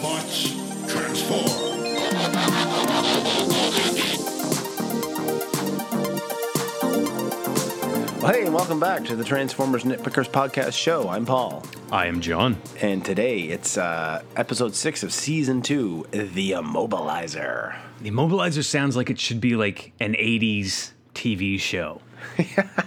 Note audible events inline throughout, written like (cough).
Autobots, transform. Well, hey, and welcome back to the Transformers Nitpickers podcast show. I'm Paul, I am John. and today it's uh, episode six of season two, The Immobilizer. The Immobilizer sounds like it should be like an 80s TV show.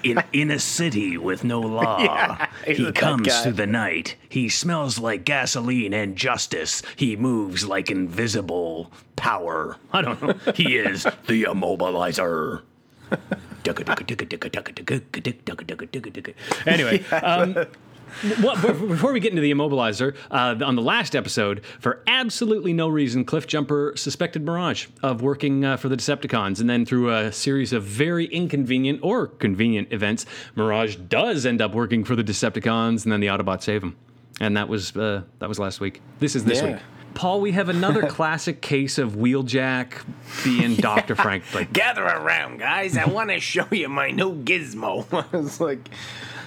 In, in a city with no law, (laughs) he's he comes through the night. He smells like gasoline and justice. He moves like invisible power. (laughs) I don't know. He is the Immobilizer. (laughs) anyway, um, well, before we get into the immobilizer, uh, on the last episode, for absolutely no reason, Cliffjumper suspected Mirage of working uh, for the Decepticons, and then through a series of very inconvenient or convenient events, Mirage does end up working for the Decepticons, and then the Autobots save him. And that was uh, that was last week. This is this Yeah. week. Paul, we have another (laughs) classic case of Wheeljack being (laughs) Doctor Frank. Like, Gather around, guys. I want to show you my new gizmo. (laughs) I was like,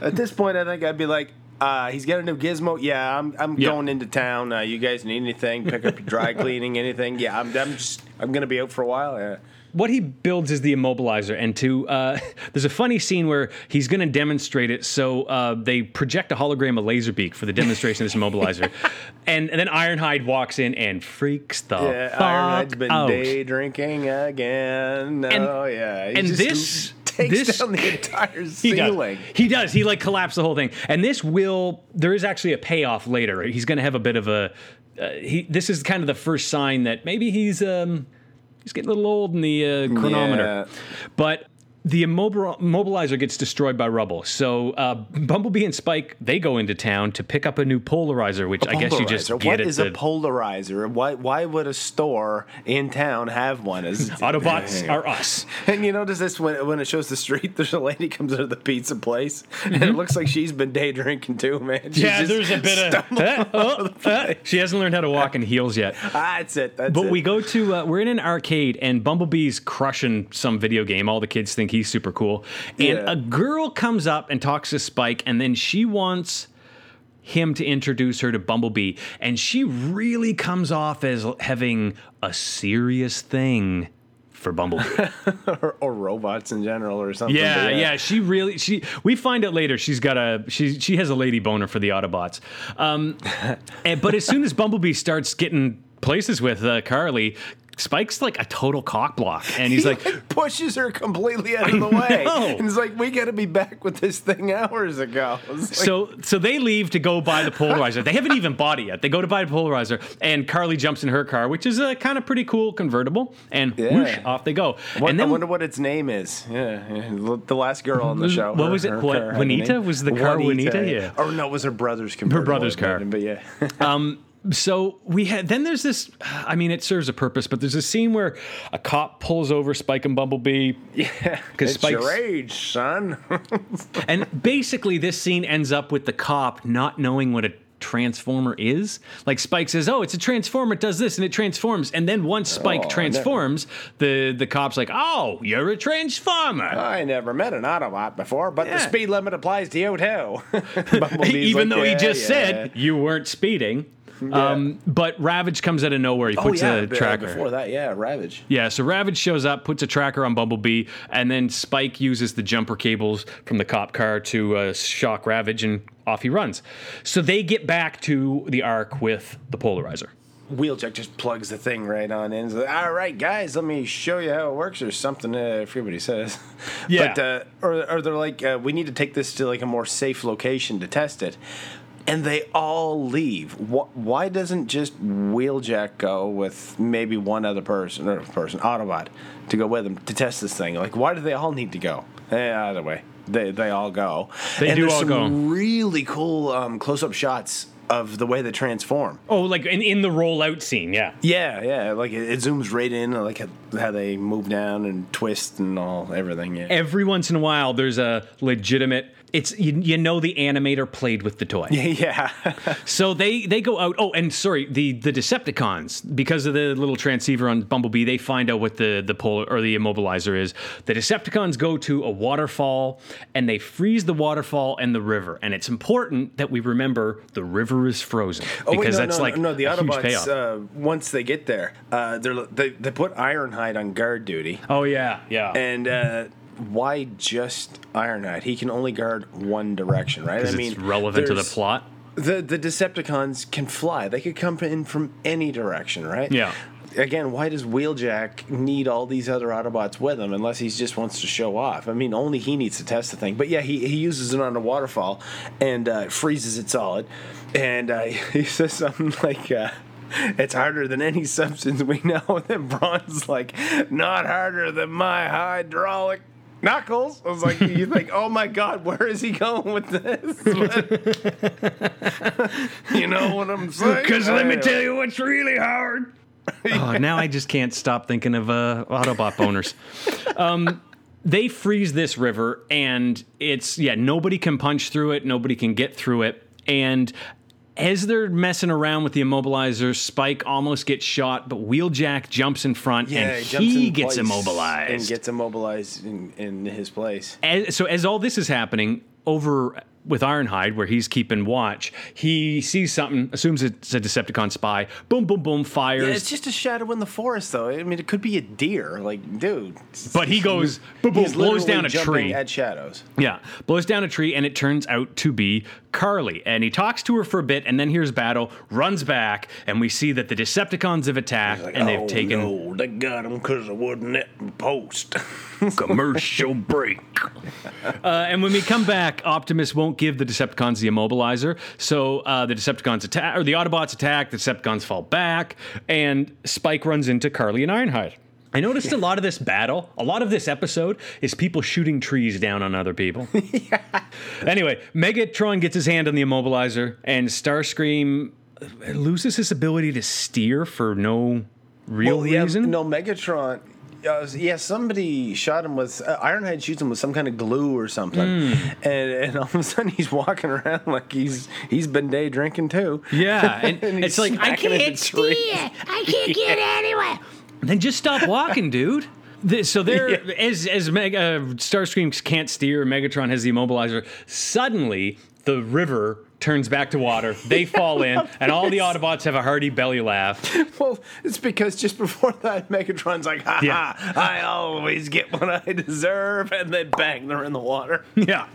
at this point, I think I'd be like, uh, he's got a new gizmo. Yeah, I'm, I'm Yeah. going into town. Uh, you guys need anything? Pick up your dry (laughs) cleaning, anything? Yeah, I'm, I'm just, I'm gonna be out for a while. Yeah. what he builds is the immobilizer and to uh, (laughs) there's a funny scene where he's going to demonstrate it so uh, they project a hologram of laserbeak for the demonstration of this immobilizer (laughs) and, and then ironhide walks in and freaks the Yeah, fuck Ironhide's been out day drinking again. And- oh yeah, he and this- takes this- down the entire (laughs) he ceiling. does. He does. He like collapsed the whole thing. And this will. There is actually a payoff later. He's going to have a bit of a. Uh, he. This is kind of the first sign that maybe he's um. He's getting a little old in the uh, chronometer. Yeah. But the immobil- immobilizer gets destroyed by rubble. So uh, Bumblebee and Spike they go into town to pick up a new polarizer, which I guess you just get What at the a polarizer? Why why would a store in town have one? Is Autobots (laughs) are us. And you notice this when when it shows the street, (laughs) there's a lady comes out of the pizza place, and it looks like she's been day drinking too, man. She's Mm-hmm. Yeah, just there's a bit of. Uh, (laughs) oh, uh, she hasn't learned how to walk in heels yet. Ah, that's it. That's But it. we go to uh, we're in an arcade and Bumblebee's crushing some video game. All the kids think he's super cool, and Yeah. a girl comes up and talks to Spike, and then she wants him to introduce her to Bumblebee, and she really comes off as having a serious thing for Bumblebee. (laughs) or, or robots in general or something. Yeah, but yeah, She really she. We find out later she's got a she she has a lady boner for the Autobots. Um, (laughs) and, but as soon as Bumblebee starts getting places with uh, Carly. Spike's like a total cock block, and (laughs) he's like, Like, pushes her completely out of the way. And it's like, we got to be back with this thing hours ago. (laughs) Like, so so they leave to go buy the polarizer. They haven't even bought it yet. They go to buy the polarizer, and Carly jumps in her car, which is a kind of pretty cool convertible, and Yeah. whoosh, off they go. what, and then I wonder what its name is. Yeah, yeah, the last girl on the mm-hmm. show. What her- was it? What- Juanita? Was the car Juanita? Yeah. Or no, it was her brother's convertible. Her brother's car. But yeah. (laughs) Um, so we had then there's this i mean it serves a purpose but there's a scene where a cop pulls over spike and bumblebee yeah. 'Cause It's Spike's- your age, son. (laughs) and basically this scene ends up with the cop not knowing what a transformer is like spike says oh it's a transformer it does this and it transforms and then once spike Oh, transforms the the cop's like oh you're a transformer I never met an Autobot before, but the speed limit applies to you too. (laughs) (laughs) Even like, though he just yeah." said you weren't speeding um, but ravage comes out of nowhere he Oh puts yeah, a b- tracker before that, yeah, Ravage. Yeah, so Ravage shows up, puts a tracker on Bumblebee, and then Spike uses the jumper cables from the cop car to uh, shock Ravage, and off he runs. So they get back to the Ark with the polarizer. Wheeljack just plugs the thing right on in. Like, All right, guys, let me show you how it works, or something. Uh, everybody says. (laughs) Yeah. But uh, or, or they're like, uh, we need to take this to like a more safe location to test it, and they all leave. Wh- Why doesn't just Wheeljack go with maybe one other person or person Autobot to go with him to test this thing? Like, why do they all need to go? Eh, either way, they they all go. They and do there's all some go. Really cool um, close up shots of the way they transform. Oh, like in, in the rollout scene, yeah. Yeah, yeah, like it, it zooms right in, like how, how they move down and twist and all everything. Yeah, Every once in a while, there's a legitimate. It's you, you know the animator played with the toy. (laughs) yeah, (laughs) So they they go out. Oh, and sorry, the the Decepticons because of the little transceiver on Bumblebee, they find out what the the polar or the immobilizer is. The Decepticons go to a waterfall and they freeze the waterfall and the river. And it's important that we remember the river is frozen Oh, wait, because no, that's no, like no, the a Autobots. Uh, once they get there, uh, they're, they they put Ironhide on guard duty, oh yeah, yeah. and uh, why just Ironhide? He can only guard one direction, right? I mean, relevant to the plot. The the Decepticons can fly. They could come in from any direction, right? Yeah. Again, why does Wheeljack need all these other Autobots with him unless he just wants to show off? I mean, only he needs to test the thing. But yeah, he, he uses it on a waterfall and uh, freezes it solid. And uh, (laughs) he says something like, uh, it's harder than any (laughs) substance we know. (laughs) And then Brawn's like, not harder than my hydraulic knuckles. I was like, (laughs) you think, oh my God, where is he going with this? (laughs) (laughs) you know what I'm saying? Because let me tell you what's really hard. oh, now I just can't stop thinking of uh, Autobot boners. um, they freeze this river, and it's yeah, nobody can punch through it, nobody can get through it, and. As they're messing around with the immobilizer, Spike almost gets shot, but Wheeljack jumps in front Yeah, and he gets immobilized. and gets immobilized in, in his place. as, so as all this is happening over with Ironhide, where he's keeping watch, he sees something, assumes it's a Decepticon spy. Boom, boom, boom, fires. Yeah, it's just a shadow in the forest, though. I mean, it could be a deer. Like, dude. but he goes, boom, boom, blows down a tree. at shadows. yeah, blows down a tree, and it turns out to be Carly. And he talks to her for a bit, and then here's battle, runs back, and we see that the Decepticons have attacked, Like, and they've oh, taken No, they got him because I wasn't at the post. (laughs) commercial break. Uh, and when we come back, Optimus won't give the Decepticons the immobilizer. So uh, the Decepticons attack, or the Autobots attack. The Decepticons fall back, and Spike runs into Carly and Ironhide. I noticed a lot of this battle, a lot of this episode is people shooting trees down on other people. (laughs) yeah. Anyway, Megatron gets his hand on the immobilizer, and Starscream loses his ability to steer for no real Well, yeah, reason. No, Megatron. Uh, yeah, somebody shot him with uh, Ironhide shoots him with some kind of glue or something, Hmm. and and all of a sudden he's walking around like he's he's been day drinking too. Yeah, and, (laughs) And it's like I can't steer. I can't get (laughs) anywhere. Then just stop walking, dude. The- So there, (laughs) as as Meg, uh, Starscream can't steer, Megatron has the immobilizer. Suddenly, the river turns back to water. They fall in, (laughs) and all the Autobots have a hearty belly laugh. (laughs) Well, it's because just before that, Megatron's like, ha Yeah. ha, I always get what I deserve, and then bang, they're in the water. Yeah,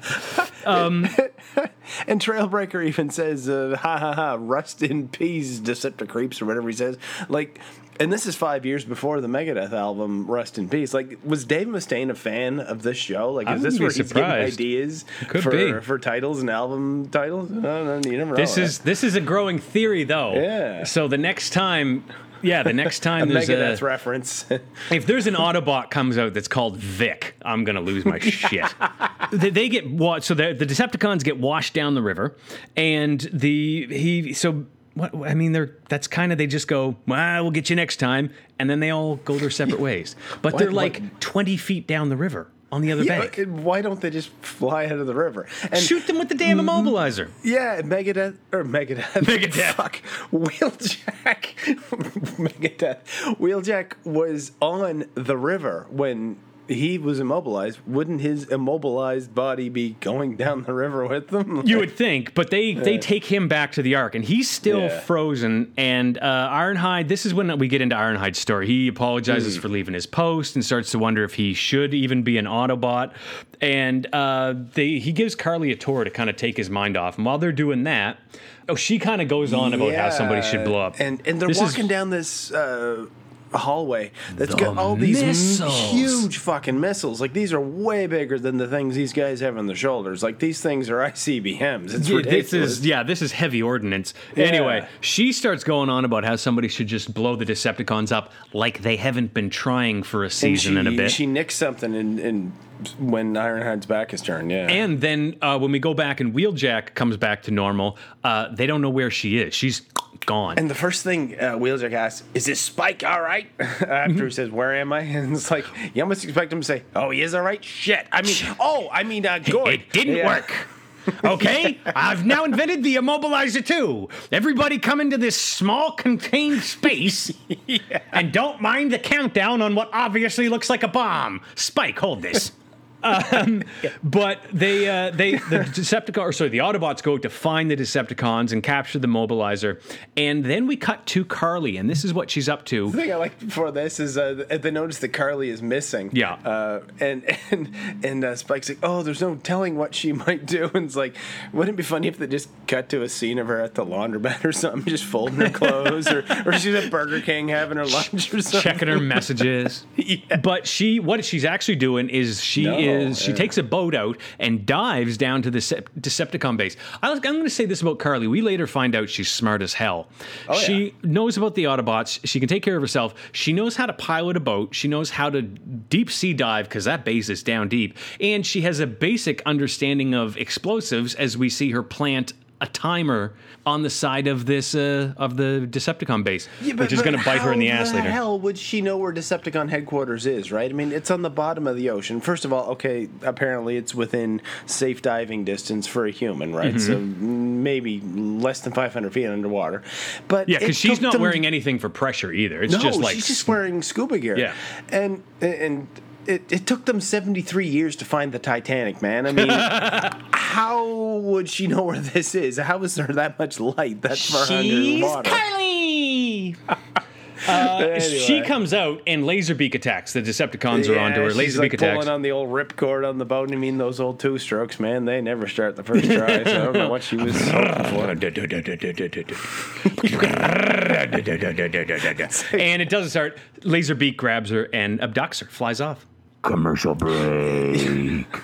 And Trailbreaker even says, uh, ha ha ha, rust in peace, Decepticreeps, or whatever he says. Like, and this is five years before the Megadeth album, Rust in Peace. Like, was Dave Mustaine a fan of this show? Like, is this where he's getting surprised. ideas for, be. for titles and album titles? I don't you never know. this is this is a growing theory, though. Yeah. So the next time. Yeah, the next (laughs) a time there's Megadeth a, reference. (laughs) If there's an Autobot comes out that's called Vic, I'm gonna lose my (laughs) shit. they, they get wa- so the, the Decepticons get washed down the river, and the he so what I mean they're that's kind of they just go well we'll get you next time, and then they all go their separate ways. But they're like 20 feet down the river on the other yeah, bank. why don't they just fly out of the river? And Shoot them with the damn immobilizer. Yeah, Megadeth or Megadeth. (laughs) Megadeth. Fuck. Wheeljack. (laughs) Megadeth. Wheeljack was on the river when he was immobilized. Wouldn't his immobilized body be going down the river with them? You would think, but they they take him back to the Ark, and he's still Yeah. frozen. And uh, Ironhide, this is when we get into Ironhide's story. He apologizes Hmm. for leaving his post and starts to wonder if he should even be an Autobot. And uh, they, he gives Carly a tour to kind of take his mind off. And while they're doing that, oh, she kind of goes on about how somebody should blow up. And and they're This is- walking down this uh, hallway that's The got all these missiles. huge fucking missiles. Like these are way bigger than the things these guys have on their shoulders. Like these things are (laughs) ICBMs. It's Yeah, ridiculous. This is yeah, this is heavy ordnance. Yeah. Anyway, she starts going on about how somebody should just blow the Decepticons up like they haven't been trying for a And season she, and a bit. She nicks something in, in when Ironhide's back is turned. Yeah. And then uh, when we go back and Wheeljack comes back to normal, uh, they don't know where she is. She's gone. And the first thing uh, Wheeljack asks, "Is this Spike all right?" (laughs) After he says, "Where am I?" (laughs) and it's like you almost expect him to say, "Oh, he is all right." Shit. I mean, oh, I mean, uh, good. it didn't Yeah. work. (laughs) Okay, I've now invented the immobilizer too. Everybody come into this small contained space and don't mind the countdown on what obviously looks like a bomb. Spike, hold this. (laughs) But they, uh, they, the (laughs) Decepticon, or sorry, the Autobots go to find the Decepticons and capture the mobilizer, and then we cut to Carly, and this is what she's up to. The thing I like before this is uh, they notice that Carly is missing. Yeah. Uh, and (laughs) and and uh, Spike's like, oh, there's no telling what she might do. And it's like, wouldn't it be funny if they just cut to a scene of her at the laundromat or something, just folding her clothes, or or she's at Burger King having her lunch or something. checking her messages. But she, what she's actually doing is she No, is she yeah. takes a boat out and dives down to the Decepticon base. I I'm going to say this about Carly. We later find out she's smart as hell. Oh, she knows about the Autobots. She can take care of herself. She knows how to pilot a boat. She knows how to deep sea dive because that base is down deep, and she has a basic understanding of explosives as we see her plant. A timer on the side of this uh, of the Decepticon base, Yeah, which is going to bite her in the how ass the later. hell would she know where Decepticon headquarters is, right? I mean, it's on the bottom of the ocean. First of all, okay, apparently it's within safe diving distance for a human, right? Mm-hmm. So maybe less than 500 feet underwater. But Yeah, because she's not them- wearing anything for pressure either. It's No, just like she's just wearing scuba gear. Yeah. and and. It, it took them 73 years to find the Titanic, man. I mean, (laughs) how would she know where this is? How is there that much light that far underwater? Kylie. (laughs) Uh, She comes out and Laserbeak attacks. The Decepticons are onto her. she's Laserbeak like attacks. pulling on the old ripcord on the boat. I mean, those old two strokes, man, they never start the first try. So I don't know what she was (laughs) and it doesn't start. Laserbeak grabs her and abducts her, flies off. Commercial break. (laughs)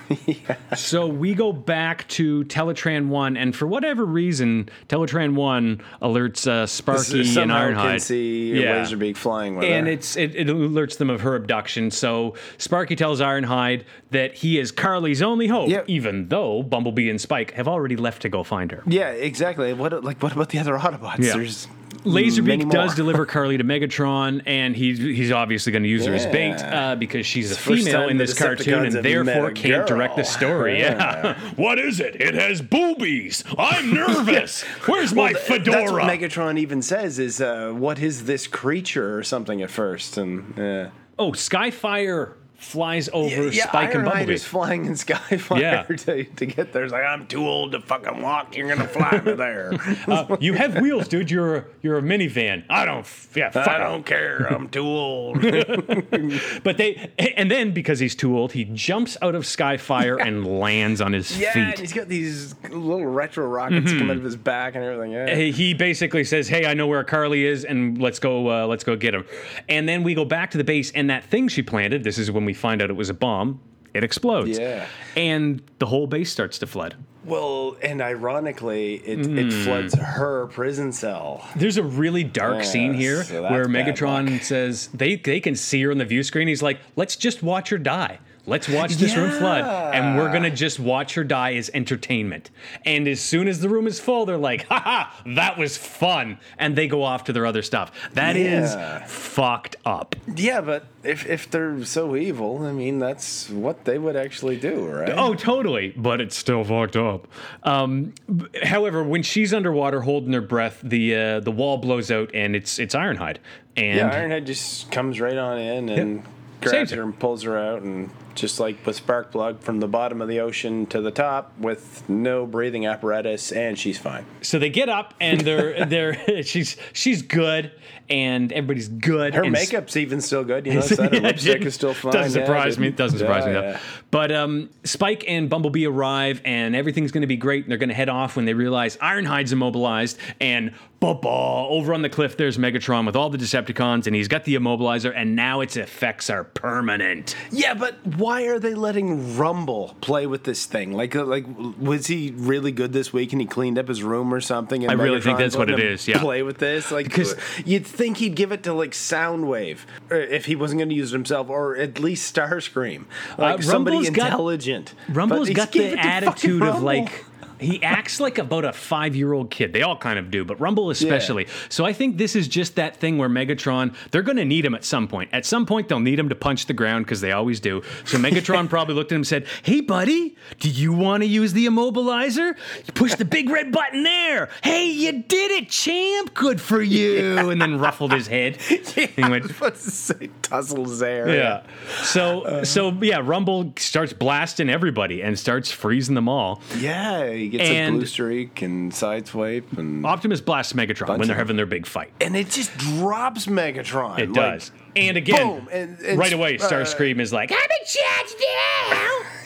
So we go back to Teletran 1, and for whatever reason, Teletran 1 alerts uh, Sparky and Somehow can Ironhide. see a Laserbeak flying with and her. it's it, it alerts them of her abduction. So Sparky tells Ironhide that he is Carly's only hope, Yep. even though Bumblebee and Spike have already left to go find her. yeah, exactly. What like what about the other Autobots? Yeah. There's many Laserbeak does deliver Carly to Megatron, and he's he's obviously going to use her as bait uh, because she's a first female time in the this cartoon Decepticons and have therefore met a can't direct the story. Yeah. (laughs) what is it? It has boobies. I'm (laughs) nervous. Where's my fedora? That's what Megatron even says is, uh, "What is this creature?" or something at first, and yeah. oh, Skyfire flies over yeah, Spike and Ironhide Bumblebee. is flying in Skyfire Yeah. (laughs) to, to get there. It's like I'm too old to fucking walk. You're gonna fly me (laughs) there. Uh, you have wheels, dude. You're a, you're a minivan. I don't. Yeah, fuck I don't care. I'm too old. (laughs) But they, and then because he's too old, he jumps out of Skyfire and lands on his yeah, and feet. he's got these little retro rockets coming out of his back and everything. Yeah. He- He basically says, "Hey, I know where Carly is, and let's go. Uh, let's go get him." And then we go back to the base, and that thing she planted. This is when we find out it was a bomb. It explodes. Yeah. And the whole base starts to flood. Well, and ironically, it, it Hmm. floods her prison cell. There's a really dark Yeah, scene here so where Megatron says they they can see her on the view screen. He's like, "Let's just watch her die. Let's watch this room flood, and we're gonna just watch her die as entertainment." And as soon as the room is full, they're like, "Ha ha, that was fun," and they go off to their other stuff. That is Yeah. fucked up. Yeah, but if if they're so evil, I mean, that's what they would actually do, right? Oh, totally, but it's still fucked up. Um, however, when she's underwater holding her breath, the uh, the wall blows out, and it's it's Ironhide, and yeah, Ironhide just comes right on in and grabs her. her and pulls her out, and just like with Sparkplug, from the bottom of the ocean to the top with no breathing apparatus, and she's fine. So they get up and they're they're (laughs) she's she's good and everybody's good. Her makeup's even still good. You (laughs) notice that her lipstick is still fine. Doesn't yeah, surprise me. Doesn't surprise me Yeah, though. yeah. But um, Spike and Bumblebee arrive and everything's going to be great. And they're going to head off when they realize Ironhide's immobilized and. Ba-ba, over on the cliff, there's Megatron with all the Decepticons, and he's got the immobilizer, and now its effects are permanent. Yeah, but why are they letting Rumble play with this thing? Like, uh, like was he really good this week and he cleaned up his room or something? And I really think that's what it is, yeah. play with this, like, 'Cause- you'd think he'd give it to like Soundwave, if he wasn't going to use it himself, or at least Starscream, like Uh, somebody Rumble's got- intelligent. But Rumble's got the it to fucking attitude of like he acts like about a five year old kid. They all kind of do, but Rumble especially. So I think this is just that thing where Megatron, they're going to need him at some point. At some point, they'll need him to punch the ground because they always do. So Megatron (laughs) probably looked at him and said, Hey, buddy, do you want to use the immobilizer? You push the big red button there. Hey, you did it, champ. Good for you. (laughs) And then ruffled his head. (laughs) He went, say? Tussles there. yeah. So uh-huh. so yeah, Rumble starts blasting everybody and starts freezing them all. Yeah, gets And- a blue streak and sideswipe and Optimus blasts Megatron when they're having their big fight. and it just drops Megatron. It like, does. And again, boom, and- and right away, uh, Starscream is like, I'm in charge now. (laughs)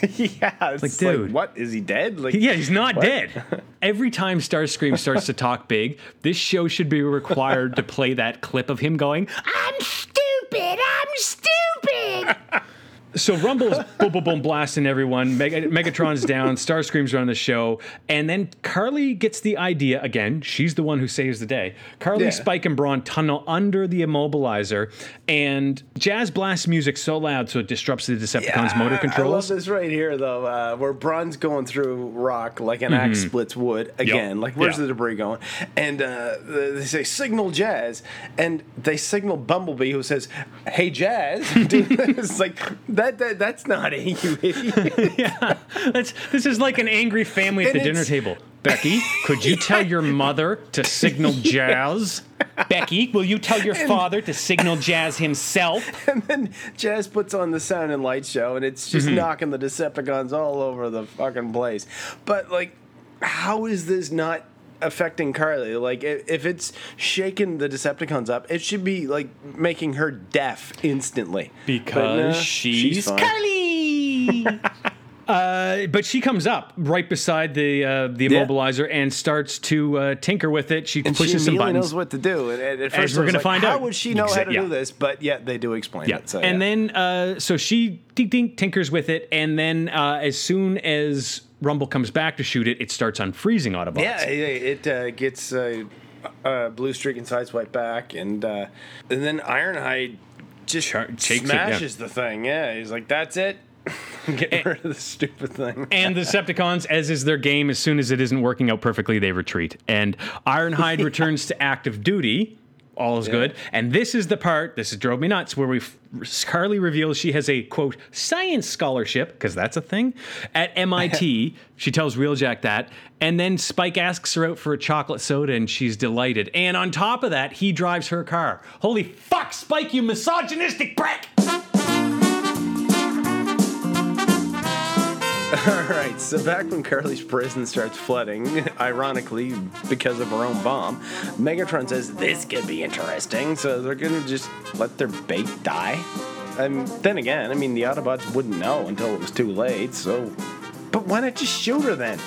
yeah, it's like, like, dude. what is he dead? Like, Yeah, he's not dead. (laughs) Every time Starscream starts to talk big, this show should be required to play that clip of him going, I'm stupid. So Rumble's (laughs) boom, boom, boom, blasting everyone. Meg- Megatron's down. Starscream's running the show, and then Carly gets the idea again. She's the one who saves the day. Carly, Yeah. Spike, and Brawn tunnel under the immobilizer, and Jazz blasts music so loud so it disrupts the Decepticons' motor I love controls. this right here though, uh, where Brawn's going through rock like an axe splits wood again. Like where's Mm-hmm. Yeah. the debris going? And uh, they say signal Jazz, and they signal Bumblebee, who says, "Hey Jazz." (laughs) It's like that, that. That's not a you idiot. That's, this is like an angry family at And the dinner table. Becky, could you (laughs) tell your mother to signal Jazz? Becky, will you tell your father to signal Jazz himself? (laughs) and then Jazz puts on the sound and light show, and it's just mm-hmm. knocking the Decepticons all over the fucking place. But like, how is this not? Affecting Carly like i- if it's shaking the Decepticons up it should be like making her deaf instantly But, Because nah, she's, fine. Carly. (laughs) Uh, but she comes up right beside the uh, the Yeah. immobilizer and starts to uh, tinker with it. She and pushes she some immediately buttons. knows what to do. And, and at first, we're I was gonna find how out. How would she know how to yeah. do this? But yet they do explain Yeah. it. So, and yeah. then uh, so she dink, dink, tinkers with it, and then uh, as soon as Rumble comes back to shoot it, it starts unfreezing Autobots. Yeah, it, it uh, gets uh, uh, Bluestreak and sideswipe back, and uh, and then Ironhide just Char- shakes it, yeah. smashes the thing. Yeah, he's like, "That's it, (laughs) get rid of the stupid thing." And the Decepticons, as is their game, as soon as it isn't working out perfectly, they retreat. And Ironhide (laughs) returns to active duty. All is good. And this is the part, this is drove me nuts, where we Carly reveals she has a quote science scholarship, because that's a thing, at MIT. (laughs) she tells Wheeljack that. And then Spike asks her out for a chocolate soda, and she's delighted. And on top of that, he drives her car. Holy fuck, Spike, you misogynistic prick! (laughs) All right, so back when Carly's prison starts flooding, (laughs) ironically because of her own bomb, Megatron says this could be interesting. So they're gonna just let their bait die. And then again, I mean, the Autobots wouldn't know until it was too late. So, but why not just shoot her then?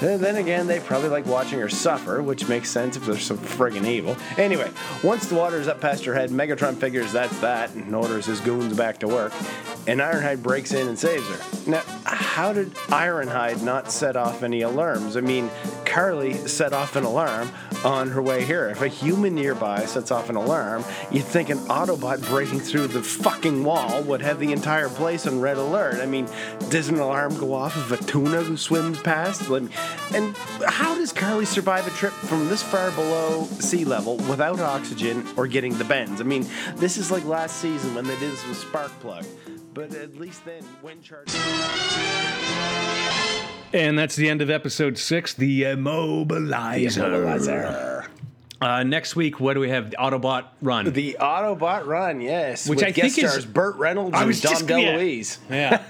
And then again, they probably like watching her suffer, which makes sense if they're so friggin' evil. Anyway, once the water is up past her head, Megatron figures that's that and orders his goons back to work. And Ironhide breaks in and saves her. Now, how did Ironhide not set off any alarms? I mean, Carly set off an alarm on her way here. If a human nearby sets off an alarm, you'd think an Autobot breaking through the fucking wall would have the entire place on red alert. I mean, does an alarm go off if a tuna who swims past? And how does Carly survive a trip from this far below sea level without oxygen or getting the bends? I mean, this is like last season when they did this with Sparkplug. But at least then, wind charge. And that's the end of episode six, the Immobilizer. Uh, next week, what do we have? The Autobot Run. The Autobot Run, yes. Which with I guest think is- stars Burt Reynolds I and was Dom just gonna- yeah. Yeah.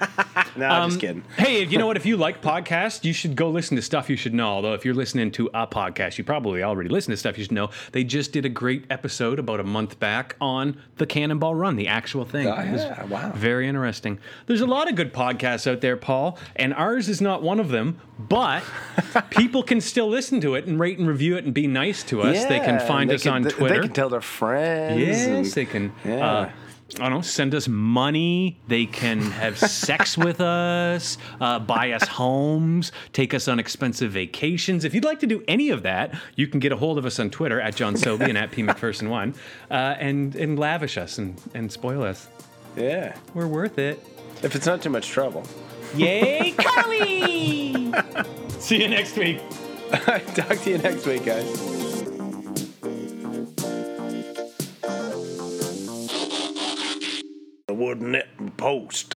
(laughs) No, I'm just kidding. (laughs) hey, you know what? If you like podcasts, you should go listen to stuff you should know. Although, if you're listening to a podcast, you probably already listen to stuff you should know. They just did a great episode about a month back on the Cannonball Run, the actual thing. Oh, yeah, wow. Very interesting. There's a lot of good podcasts out there, Paul, and ours is not one of them, but (laughs) people can still listen to it and rate and review it and be nice to us. they can find us can- on Twitter. They can tell their friends. Yes, and- they can. Yeah. Uh, I don't know. Send us money. They can have sex (laughs) with us, uh, buy us homes, take us on expensive vacations. If you'd like to do any of that, you can get a hold of us on Twitter at John Sobey and at P McPherson One, uh, and and lavish us and, and spoil us. yeah. We're worth it. If it's not too much trouble. Yay, (laughs) Carly! (laughs) See you next week. Talk to you next week, guys. Wouldn't it post?